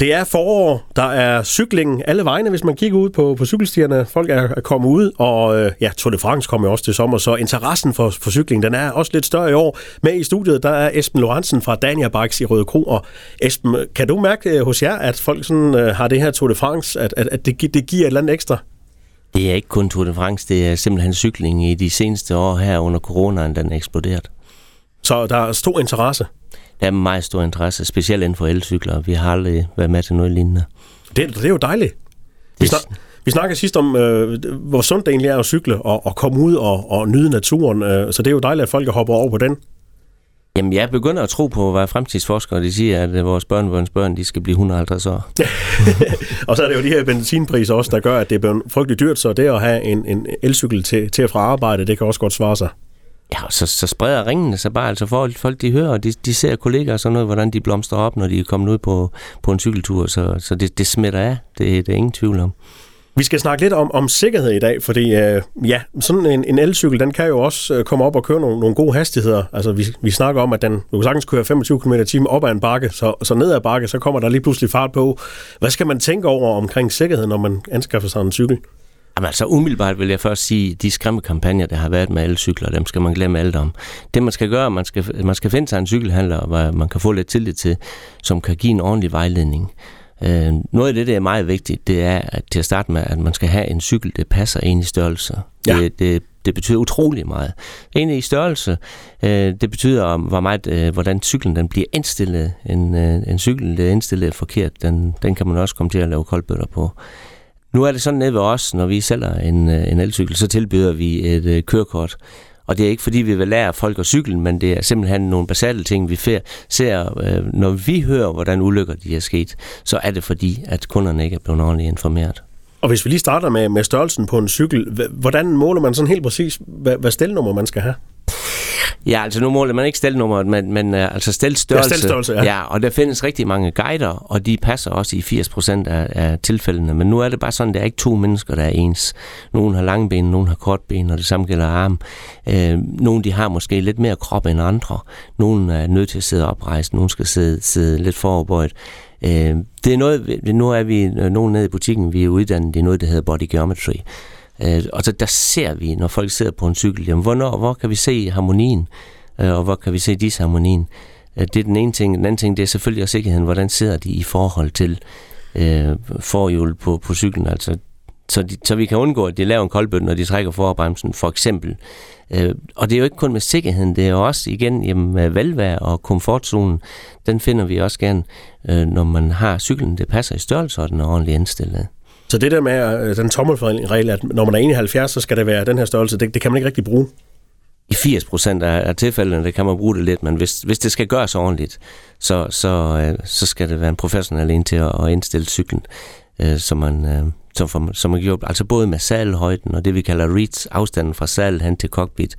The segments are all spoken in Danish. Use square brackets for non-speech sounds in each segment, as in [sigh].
Det er forår, der er cykling alle vegne, hvis man kigger ud på, på cykelstierne. Folk er, er kommet ud, og øh, ja, Tour de France kommer også til sommer, så interessen for, for cykling, den er også lidt større i år. Med i studiet, der er Esben Lorentzen fra Dania Bikes i Røde Kro, og Esben, kan du mærke øh, hos jer, at folk sådan, øh, har det her Tour de France, at, at, at det, det giver et eller andet ekstra? Det er ikke kun Tour de France, det er simpelthen cykling i de seneste år her under coronaen, den er eksploderet. Så der er stor interesse? Der er meget stor interesse, specielt inden for elcykler. Vi har aldrig været med til noget lignende. Det, det er jo dejligt. Vi, snak, vi snakkede sidst om, øh, hvor sundt det egentlig er at cykle og, og komme ud og, og nyde naturen. Øh, så det er jo dejligt, at folk hopper over på den. Jamen, jeg begynder at tro på, hvad fremtidsforskere de siger, at vores børn, vores børn, de skal blive 150 år. [laughs] og så er det jo de her benzinpriser også, der gør, at det er blevet frygteligt dyrt, så det at have en, en elcykel til, til at fra arbejde, det kan også godt svare sig. Ja, så, så spreder ringene sig bare. Altså folk, folk de hører, de, de ser kollegaer og sådan noget, hvordan de blomstrer op, når de er kommet ud på, på en cykeltur. Så, så det, det smitter af. Det, det er ingen tvivl om. Vi skal snakke lidt om, om sikkerhed i dag, fordi øh, ja, sådan en, en elcykel, den kan jo også øh, komme op og køre nogle, nogle gode hastigheder. Altså vi, vi snakker om, at den du kan sagtens køre 25 km t op ad en bakke, så, så ned ad bakke, så kommer der lige pludselig fart på. Hvad skal man tænke over omkring sikkerhed, når man anskaffer sig en cykel? Jamen altså umiddelbart vil jeg først sige, de skræmme kampagner, der har været med elcykler, dem skal man glemme alt om. Det man skal gøre, man skal, man skal finde sig en cykelhandler, hvor man kan få lidt tillid til, som kan give en ordentlig vejledning. Øh, noget af det, der er meget vigtigt, det er at til at starte med, at man skal have en cykel, der passer ind i størrelse. Ja. Det, det, det betyder utrolig meget. En i størrelse, øh, det betyder, hvor meget, øh, hvordan cyklen den bliver indstillet. En, øh, en cykel, der er indstillet forkert, den, den kan man også komme til at lave koldbøtter på. Nu er det sådan nede ved os, når vi sælger en, øh, en elcykel, så tilbyder vi et øh, kørekort. Og det er ikke fordi, vi vil lære folk at cykle, men det er simpelthen nogle basale ting, vi ser. Øh, når vi hører, hvordan ulykker de er sket, så er det fordi, at kunderne ikke er blevet ordentligt informeret. Og hvis vi lige starter med, med størrelsen på en cykel, hvordan måler man sådan helt præcis, hvad, hvad stelnummer man skal have? Ja, altså nu måler man ikke stelnummeret, men, men uh, altså stelstørrelse. Ja, stelstørrelse, ja. ja. og der findes rigtig mange guider, og de passer også i 80% af, af tilfældene. Men nu er det bare sådan, der er ikke to mennesker, der er ens. Nogle har lange ben, nogle har kort ben, og det samme gælder arm. Uh, nogle de har måske lidt mere krop end andre. Nogle er nødt til at sidde oprejst, nogle skal sidde, sidde lidt foroverbøjet. Uh, det er noget, nu er vi nogen nede i butikken, vi er uddannet i noget, der hedder body geometry. Øh, og så der ser vi, når folk sidder på en cykel, jamen, hvornår, hvor kan vi se harmonien, øh, og hvor kan vi se disharmonien. Øh, det er den ene ting. Den anden ting, det er selvfølgelig også sikkerheden. Hvordan sidder de i forhold til øh, forhjul på, på cyklen? Altså, så, de, så vi kan undgå, at de laver en koldbøtte, når de trækker forbremsen, for eksempel. Øh, og det er jo ikke kun med sikkerheden, det er jo også igen jamen, med velvære og komfortzonen. Den finder vi også gerne, øh, når man har cyklen, det passer i størrelse, og den er ordentligt indstillet. Så det der med øh, den tommelregel, at når man er 71, så skal det være den her størrelse, det, det kan man ikke rigtig bruge. I 80 procent af, tilfældene, der kan man bruge det lidt, men hvis, hvis det skal gøres ordentligt, så, så, øh, så skal det være en professionel en til at, at indstille cyklen, øh, så man, som, som man øh, gjorde, altså både med salhøjden og det vi kalder reach, afstanden fra sal hen til cockpit,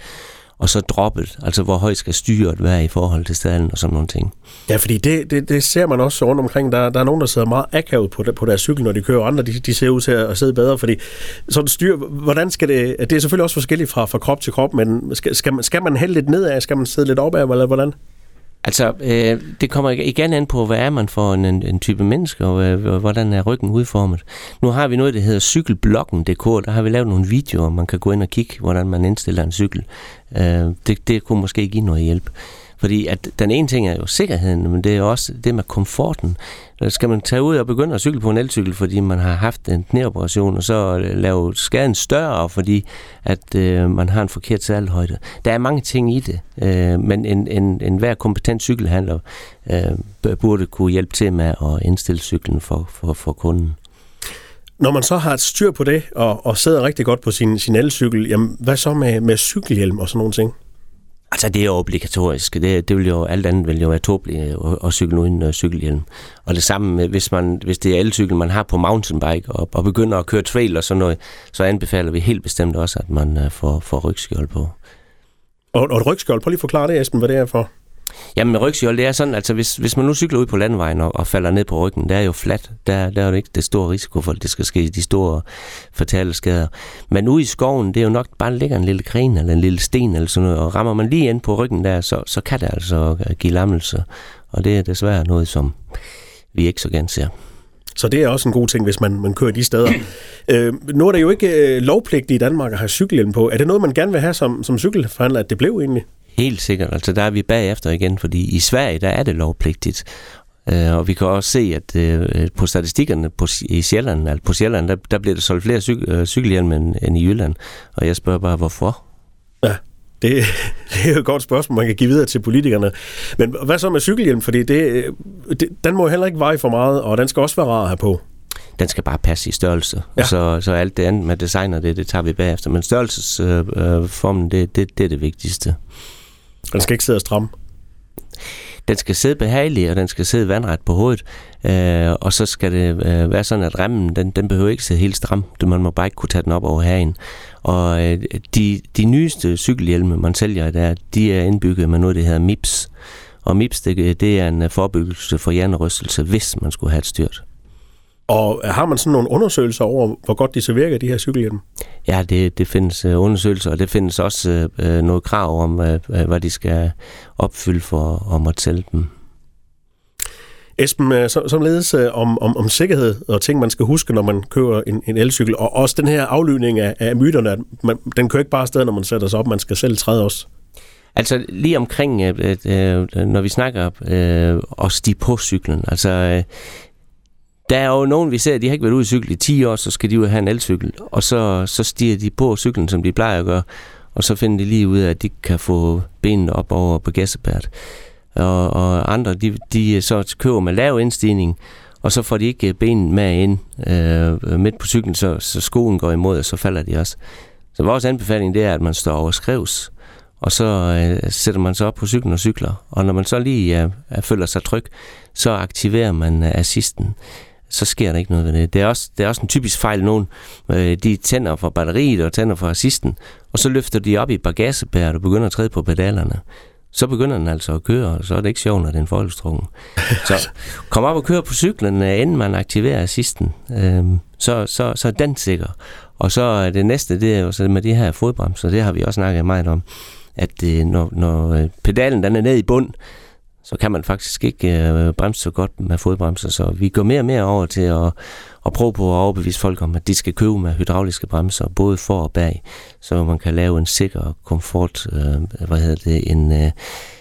og så droppet, altså hvor højt skal styret være i forhold til stallen og sådan nogle ting. Ja, fordi det, det, det ser man også rundt omkring. Der, der er nogen, der sidder meget akavet på, på deres cykel, når de kører, andre de, de ser ud til at sidde bedre, fordi sådan styr, hvordan skal det, det er selvfølgelig også forskelligt fra, fra krop til krop, men skal, skal, man, skal man hælde lidt nedad, skal man sidde lidt opad, eller hvordan? Altså, øh, det kommer igen an på, hvad er man for en, en, type menneske, og øh, hvordan er ryggen udformet. Nu har vi noget, der hedder cykelbloggen.dk, der har vi lavet nogle videoer, man kan gå ind og kigge, hvordan man indstiller en cykel. Øh, det, det kunne måske give noget hjælp. Fordi at den ene ting er jo sikkerheden, men det er også det med komforten. Skal man tage ud og begynde at cykle på en elcykel, fordi man har haft en knæoperation, og så øh, lave skaden større, fordi at øh, man har en forkert salghøjde. Der er mange ting i det, øh, men en, en, en hver kompetent cykelhandler øh, burde kunne hjælpe til med at indstille cyklen for, for, for kunden. Når man så har et styr på det, og, og sidder rigtig godt på sin, sin elcykel, jamen, hvad så med, med cykelhjelm og sådan nogle ting? Altså, det er jo obligatorisk. Det, det vil jo, alt andet vil jo være tåbeligt øh, at, at cykle uden uh, cykelhjelm. Og det samme, med, hvis, man, hvis det er elcykel, man har på mountainbike, og, og begynder at køre trail og sådan noget, så anbefaler vi helt bestemt også, at man uh, får, får rygskjold på. Og, og et rygskjold, prøv lige at forklare det, Esben, hvad det er for. Jamen med rygsjold, det er sådan, altså hvis, hvis man nu cykler ud på landvejen og, og falder ned på ryggen, der er jo fladt, der, der er jo ikke det store risiko for, at det skal ske de store fatale skader. Men ude i skoven, det er jo nok bare ligger en lille gren eller en lille sten eller sådan noget, og rammer man lige ind på ryggen der, så, så kan det altså give lammelse. Og det er desværre noget, som vi ikke så gerne ser. Så det er også en god ting, hvis man, man kører de steder. [clears throat] øh, nu er det jo ikke øh, lovpligtigt i Danmark at have cykelhjelm på. Er det noget, man gerne vil have som, som cykelforhandler, at det blev egentlig? Helt sikkert. Altså der er vi bagefter igen, fordi i Sverige, der er det lovpligtigt. Uh, og vi kan også se, at uh, på statistikkerne på, i Sjælland, altså på Sjælland, der, der bliver der solgt flere cyk, uh, cykelhjelme end, end i Jylland. Og jeg spørger bare, hvorfor? Ja, det, [laughs] det er jo et godt spørgsmål, man kan give videre til politikerne. Men hvad så med cykelhjelm? Fordi det, det, den må heller ikke veje for meget, og den skal også være rar at have på. Den skal bare passe i størrelse. Ja. Og så, så alt det andet med designer, det, det tager vi bagefter. Men størrelsesformen, øh, det, det, det er det vigtigste. Den skal ikke sidde stram? Den skal sidde behageligt, og den skal sidde vandret på hovedet. Øh, og så skal det øh, være sådan, at remmen, den, den behøver ikke sidde helt stram. Man må bare ikke kunne tage den op over hagen. Og øh, de, de nyeste cykelhjelme, man sælger der, de er indbygget med noget, der hedder MIPS. Og MIPS, det, det er en øh, forebyggelse for hjernerystelse, hvis man skulle have et styrt. Og har man sådan nogle undersøgelser over, hvor godt de så virker, de her cykelhjelme? Ja, det, det findes uh, undersøgelser, og det findes også uh, noget krav om, uh, hvad de skal opfylde for at måtte sælge dem. Esben, som, ledes om, om, om sikkerhed og ting, man skal huske, når man kører en, en elcykel, og også den her aflyvning af, af myterne, at man, den kører ikke bare afsted, når man sætter sig op, man skal selv træde også. Altså lige omkring, øh, øh, når vi snakker øh, og stige på cyklen, altså øh, der er jo nogen, vi ser, de har ikke været ude i cykel i 10 år, så skal de ud og have en elcykel, og så, så stiger de på cyklen, som de plejer at gøre, og så finder de lige ud af, at de kan få benene op over på gæssebært. Og, og andre, de, de så køber med lav indstigning, og så får de ikke øh, benene med ind øh, midt på cyklen, så, så skoen går imod, og så falder de også. Så vores anbefaling det er, at man står over skrevs, og så øh, sætter man sig op på cyklen og cykler. Og når man så lige øh, føler sig tryg, så aktiverer man øh, assisten så sker der ikke noget ved det. Det er også, det er også en typisk fejl, nogen øh, de tænder for batteriet og tænder for assisten, og så løfter de op i bagagebæret og begynder at træde på pedalerne. Så begynder den altså at køre, og så er det ikke sjovt, når det er. [laughs] Så kom op og kør på cyklen, øh, inden man aktiverer assisten. Øh, så, så, så er den sikker. Og så det næste, det er jo så med de her fodbremser, det har vi også snakket meget om, at øh, når, når øh, pedalen den er nede i bund, så kan man faktisk ikke øh, bremse så godt med fodbremser. Så vi går mere og mere over til at, at prøve på at overbevise folk om, at de skal købe med hydrauliske bremser, både for og bag, så man kan lave en sikker komfort, øh, hvad hedder det, en, øh,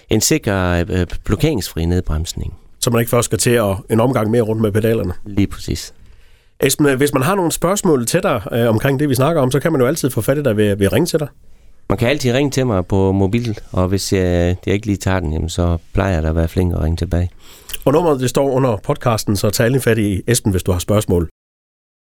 en sikker øh, blokeringsfri nedbremsning. Så man ikke først skal til at en omgang mere rundt med pedalerne? Lige præcis. Esben, hvis man har nogle spørgsmål til dig øh, omkring det, vi snakker om, så kan man jo altid få fat i dig ved, ved at ringe til dig. Man kan altid ringe til mig på mobil, og hvis jeg, jeg ikke lige tager den, jamen, så plejer jeg da at være flink at ringe tilbage. Og nummeret det står under podcasten, så tag lige fat i Esben, hvis du har spørgsmål.